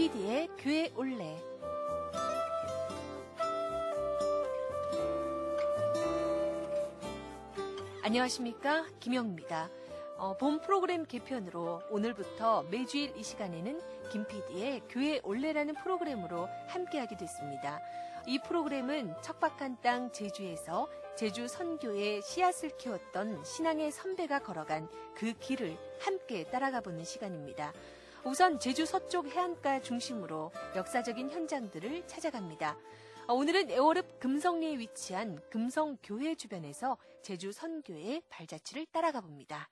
김PD의 교회 올레. 안녕하십니까. 김영입니다. 어, 본 프로그램 개편으로 오늘부터 매주일 이 시간에는 김PD의 교회 올레라는 프로그램으로 함께하게 됐습니다. 이 프로그램은 척박한 땅 제주에서 제주 선교의 씨앗을 키웠던 신앙의 선배가 걸어간 그 길을 함께 따라가 보는 시간입니다. 우선 제주 서쪽 해안가 중심으로 역사적인 현장들을 찾아갑니다. 어, 오늘은 애월읍 금성리에 위치한 금성교회 주변에서 제주 선교의 발자취를 따라가 봅니다.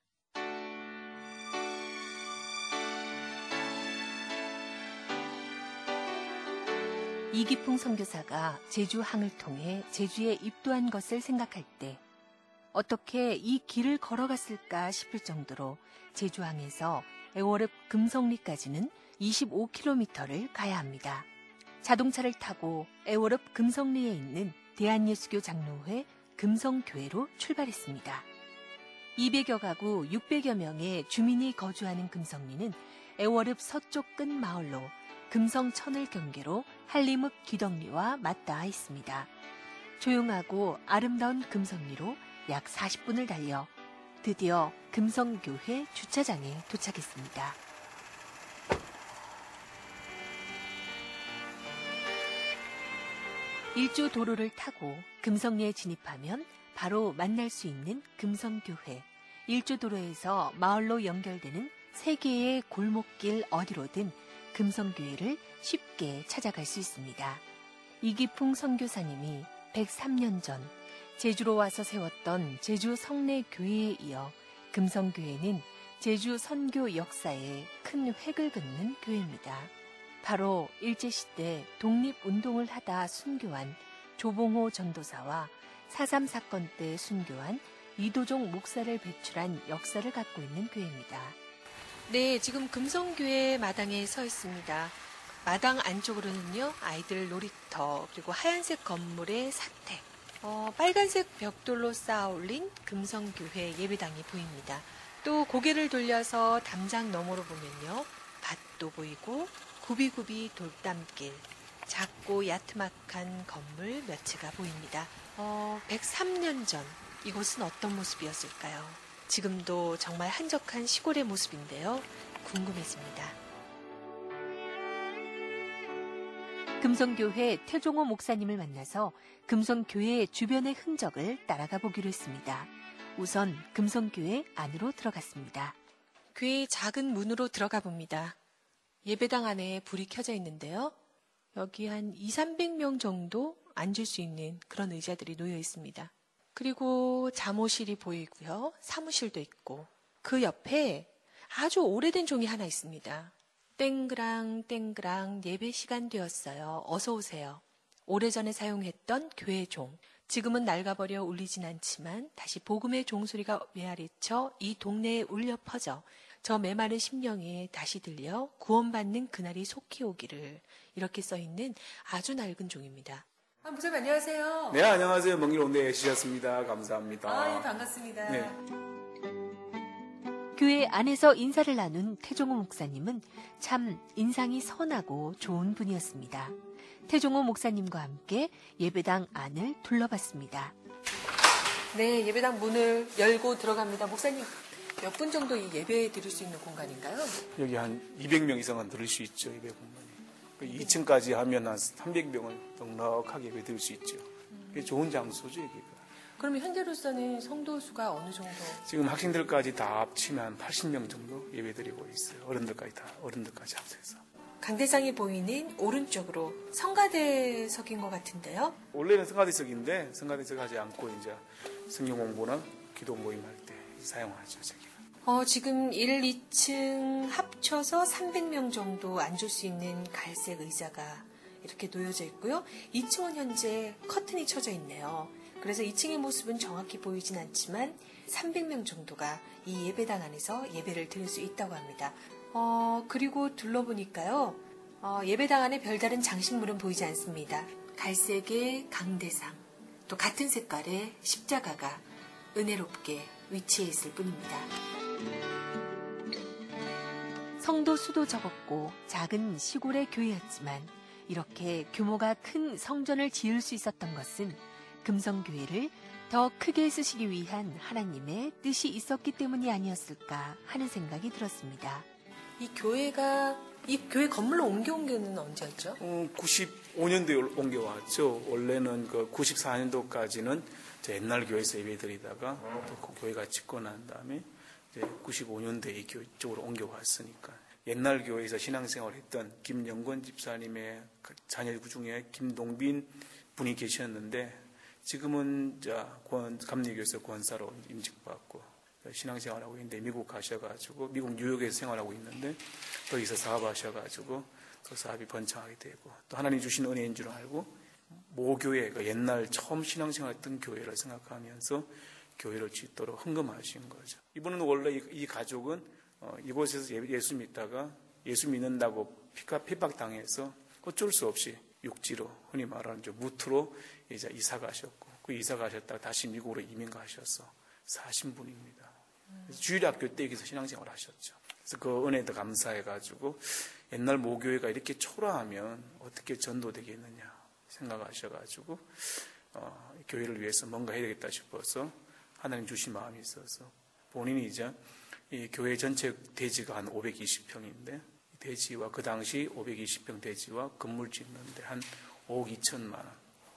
이기풍 선교사가 제주 항을 통해 제주에 입도한 것을 생각할 때 어떻게 이 길을 걸어갔을까 싶을 정도로 제주항에서 애월읍 금성리까지는 25km를 가야 합니다. 자동차를 타고 애월읍 금성리에 있는 대한예수교 장로회 금성교회로 출발했습니다. 200여 가구 600여 명의 주민이 거주하는 금성리는 애월읍 서쪽 끝 마을로 금성 천을 경계로 한림읍 귀덕리와 맞닿아 있습니다. 조용하고 아름다운 금성리로 약 40분을 달려 드디어 금성교회 주차장에 도착했습니다. 일조 도로를 타고 금성리에 진입하면 바로 만날 수 있는 금성교회. 일조 도로에서 마을로 연결되는 세 개의 골목길 어디로든 금성교회를 쉽게 찾아갈 수 있습니다. 이기풍 선교사님이 103년 전 제주로 와서 세웠던 제주 성내 교회에 이어 금성교회는 제주 선교 역사에 큰 획을 긋는 교회입니다. 바로 일제시대 독립운동을 하다 순교한 조봉호 전도사와 4.3 사건 때 순교한 이도종 목사를 배출한 역사를 갖고 있는 교회입니다. 네, 지금 금성교회 마당에 서 있습니다. 마당 안쪽으로는요, 아이들 놀이터, 그리고 하얀색 건물의 사택, 어, 빨간색 벽돌로 쌓아 올린 금성교회 예배당이 보입니다. 또 고개를 돌려서 담장 너머로 보면요, 밭도 보이고, 구비구비 돌담길, 작고 야트막한 건물 몇 채가 보입니다. 어, 103년 전 이곳은 어떤 모습이었을까요? 지금도 정말 한적한 시골의 모습인데요. 궁금해집니다. 금성교회 태종호 목사님을 만나서 금성교회 주변의 흔적을 따라가 보기로 했습니다. 우선 금성교회 안으로 들어갔습니다. 교회 작은 문으로 들어가 봅니다. 예배당 안에 불이 켜져 있는데요. 여기 한 2, 300명 정도 앉을 수 있는 그런 의자들이 놓여 있습니다. 그리고 잠옷실이 보이고요. 사무실도 있고 그 옆에 아주 오래된 종이 하나 있습니다. 땡그랑 땡그랑 예배 시간 되었어요. 어서 오세요. 오래전에 사용했던 교회 종. 지금은 낡아버려 울리진 않지만 다시 복음의 종소리가 메아리쳐 이 동네에 울려 퍼져 저 메마른 심령에 다시 들려 구원받는 그날이 속히 오기를 이렇게 써 있는 아주 낡은 종입니다. 아, 목사님 안녕하세요. 네, 안녕하세요. 먼길 온대에 주셨습니다. 감사합니다. 아, 예, 반갑습니다. 네. 교회 안에서 인사를 나눈 태종호 목사님은 참 인상이 선하고 좋은 분이었습니다. 태종호 목사님과 함께 예배당 안을 둘러봤습니다. 네, 예배당 문을 열고 들어갑니다. 목사님, 몇 분 정도 이 예배 드릴 수 있는 공간인가요? 여기 한 200명 이상은 들을 수 있죠, 예배 공간이. 2층까지 하면 한 300명은 넉넉하게 예배 드릴 수 있죠. 좋은 장소죠, 여기가. 그러면 현재로서는 성도 수가 어느 정도? 지금 학생들까지 다 합치면 80명 정도 예배 드리고 있어요. 어른들까지 다, 어른들까지 합쳐서. 강대상이 보이는 오른쪽으로 성가대석인 것 같은데요. 원래는 성가대석인데 성가대석 하지 않고 이제 성경 공부나 기도 모임 할 때 사용하죠, 저기가. 어, 지금 1, 2층 합쳐서 300명 정도 앉을 수 있는 갈색 의자가 이렇게 놓여져 있고요. 2층은 현재 커튼이 쳐져 있네요. 그래서 2층의 모습은 정확히 보이진 않지만 300명 정도가 이 예배당 안에서 예배를 드릴 수 있다고 합니다. 어, 그리고 둘러보니까요. 어, 예배당 안에 별다른 장식물은 보이지 않습니다. 갈색의 강대상, 또 같은 색깔의 십자가가 은혜롭게 위치해 있을 뿐입니다. 성도 수도 적었고 작은 시골의 교회였지만 이렇게 규모가 큰 성전을 지을 수 있었던 것은 금성교회를 더 크게 쓰시기 위한 하나님의 뜻이 있었기 때문이 아니었을까 하는 생각이 들었습니다. 이 교회가 이 교회 건물로 옮겨온 게는 언제였죠? 어, 95년도에 옮겨왔죠. 원래는 그 94년도까지는 옛날 교회에서 예배드리다가 또그 교회가 짓고 난 다음에 이제 95년도에 이 교회 쪽으로 옮겨왔으니까 옛날 교회에서 신앙생활 했던 김영권 집사님의 그 자녀 중에 김동빈 분이 계셨는데 지금은 자 감리교에서 권사로 임직받고 신앙생활하고 있는데 미국 가셔가지고 미국 뉴욕에서 생활하고 있는데 거기서 사업하셔가지고 그 사업이 번창하게 되고 또 하나님 주신 은혜인 줄 알고 모교회 그 옛날 처음 신앙생활했던 교회를 생각하면서 교회를 짓도록 헌금하신 거죠. 이분은 원래 이, 이 가족은 어, 이곳에서 예수 믿다가 예수 믿는다고 핍박 당해서 어쩔 수 없이 육지로 흔히 말하는 무트로 이제 이사 가셨고 그 이사 가셨다가 다시 미국으로 이민 가셔서 사신 분입니다. 주일학교 때 여기서 신앙생활 하셨죠. 그래서 그 은혜도 감사해가지고 옛날 모교회가 이렇게 초라하면 어떻게 전도되겠느냐 생각하셔가지고 어, 교회를 위해서 뭔가 해야 되겠다 싶어서 하나님 주신 마음이 있어서 본인이 이제 이 교회 전체 대지가 한 520평인데 대지와 그 당시 520평 대지와 건물 짓는데 한 5억 2천만 원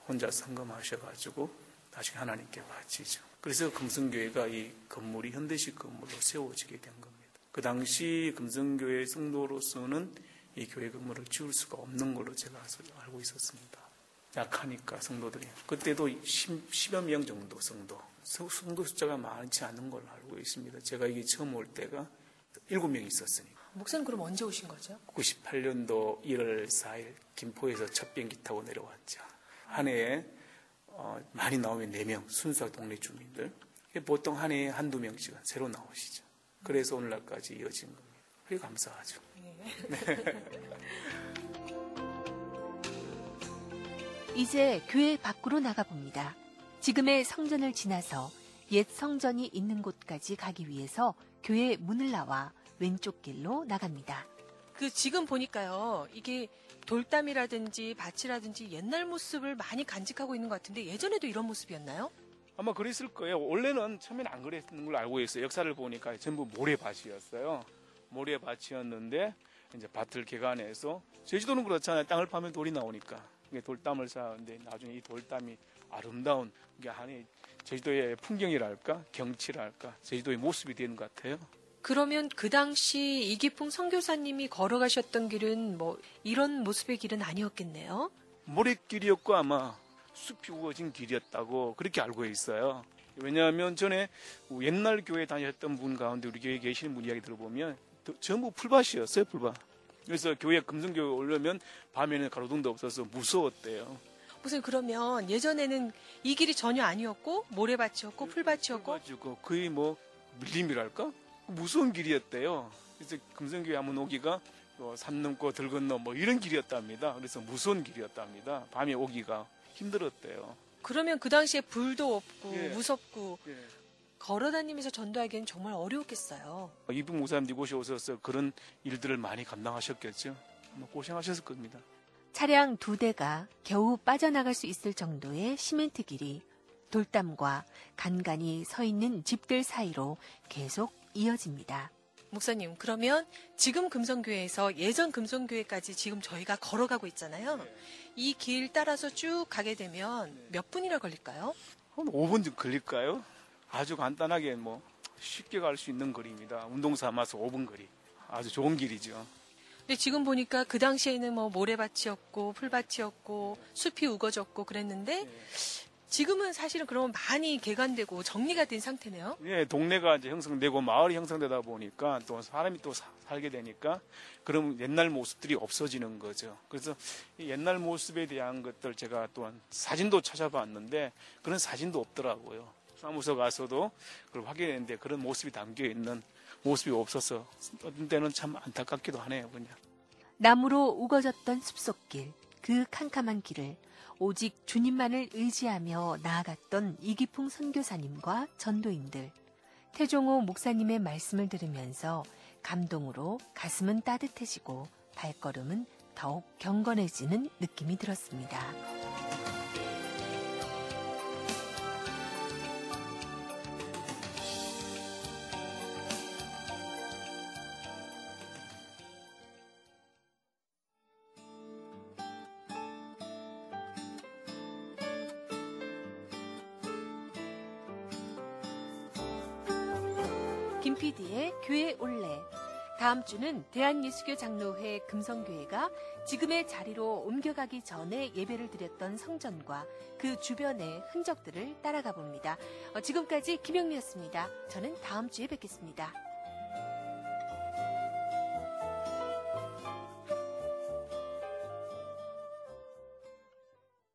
혼자 성금하셔가지고 다시 하나님께 바치죠. 그래서 금성교회가 이 건물이 현대식 건물로 세워지게 된 겁니다. 그 당시 금성교회 성도로서는 이 교회 건물을 지을 수가 없는 걸로 제가 알고 있었습니다. 약하니까 성도들이. 그때도 10, 여 명 정도 성도. 성도 숫자가 많지 않은 걸로 알고 있습니다. 제가 이게 처음 올 때가 7명 있었으니까. 목사님 그럼 언제 오신 거죠? 98년도 1월 4일 김포에서 첫 비행기 타고 내려왔죠. 한 해에 어, 많이 나오면 4명, 순수 동네 주민들. 보통 한 해에 한두 명씩은 새로 나오시죠. 그래서 오늘날까지 이어진 겁니다. 그게 감사하죠. 네. 이제 교회 밖으로 나가봅니다. 지금의 성전을 지나서 옛 성전이 있는 곳까지 가기 위해서 교회 문을 나와 왼쪽 길로 나갑니다. 그 지금 보니까요. 이게 돌담이라든지 밭이라든지 옛날 모습을 많이 간직하고 있는 것 같은데 예전에도 이런 모습이었나요? 아마 그랬을 거예요. 원래는 처음에는 안 그랬는 걸로 알고 있어요. 역사를 보니까 전부 모래밭이었어요. 모래밭이었는데 이제 밭을 개간해서 제주도는 그렇잖아요. 땅을 파면 돌이 나오니까 돌담을 쌓는데 나중에 이 돌담이 아름다운 게 한이 제주도의 풍경이랄까 경치랄까 제주도의 모습이 되는 것 같아요. 그러면 그 당시 이기풍 선교사님이 걸어가셨던 길은 뭐 이런 모습의 길은 아니었겠네요. 모래길이었고 아마 숲이 우거진 길이었다고 그렇게 알고 있어요. 왜냐하면 전에 옛날 교회 다녔던 분 가운데 우리 교회에 계시는 분 이야기 들어보면 전부 풀밭이었어요, 풀밭. 그래서 교회 금성교회 오려면 밤에는 가로등도 없어서 무서웠대요. 무슨 그러면 예전에는 이 길이 전혀 아니었고 모래밭이었고 풀밭이었고 가지고 거의 뭐 밀림이랄까 무서운 길이었대요. 그래서 금성교회 한번 오기가 뭐산 넘고 들 건너 뭐 이런 길이었답니다. 그래서 무서운 길이었답니다. 밤에 오기가 힘들었대요. 그러면 그 당시에 불도 없고 예. 무섭고 예. 걸어다니면서 전도하기엔 정말 어려웠겠어요. 이분 목사님 이곳에 오셔서 그런 일들을 많이 감당하셨겠죠. 뭐 고생하셨을 겁니다. 차량 두 대가 겨우 빠져나갈 수 있을 정도의 시멘트 길이 돌담과 간간히 서 있는 집들 사이로 계속 이어집니다. 목사님, 그러면 지금 금성교회에서 예전 금성교회까지 지금 저희가 걸어가고 있잖아요. 이길 따라서 쭉 가게 되면 몇 분이나 걸릴까요? 한 5분 좀 걸릴까요? 아주 간단하게 뭐 쉽게 갈 수 있는 거리입니다. 운동 삼아서 5분 거리. 아주 좋은 길이죠. 근데 지금 보니까 그 당시에는 뭐 모래밭이었고 풀밭이었고 숲이 우거졌고 그랬는데 지금은 사실은 그러면 많이 개간되고 정리가 된 상태네요. 예, 동네가 이제 형성되고 마을이 형성되다 보니까 또 사람이 또 사- 살게 되니까 그럼 옛날 모습들이 없어지는 거죠. 그래서 이 옛날 모습에 대한 것들 제가 또한 사진도 찾아봤는데 그런 사진도 없더라고요. 사무소 가서도 그걸 확인했는데 그런 모습이 담겨 있는 모습이 없어서 어떤 때는 참 안타깝기도 하네요, 그냥. 나무로 우거졌던 숲속길, 그 캄캄한 길을 오직 주님만을 의지하며 나아갔던 이기풍 선교사님과 전도인들. 태종호 목사님의 말씀을 들으면서 감동으로 가슴은 따뜻해지고 발걸음은 더욱 경건해지는 느낌이 들었습니다. 김PD의 교회 올레. 다음 주는 대한예수교 장로회 금성교회가 지금의 자리로 옮겨가기 전에 예배를 드렸던 성전과 그 주변의 흔적들을 따라가 봅니다. 어, 지금까지 김영미였습니다. 저는 다음 주에 뵙겠습니다.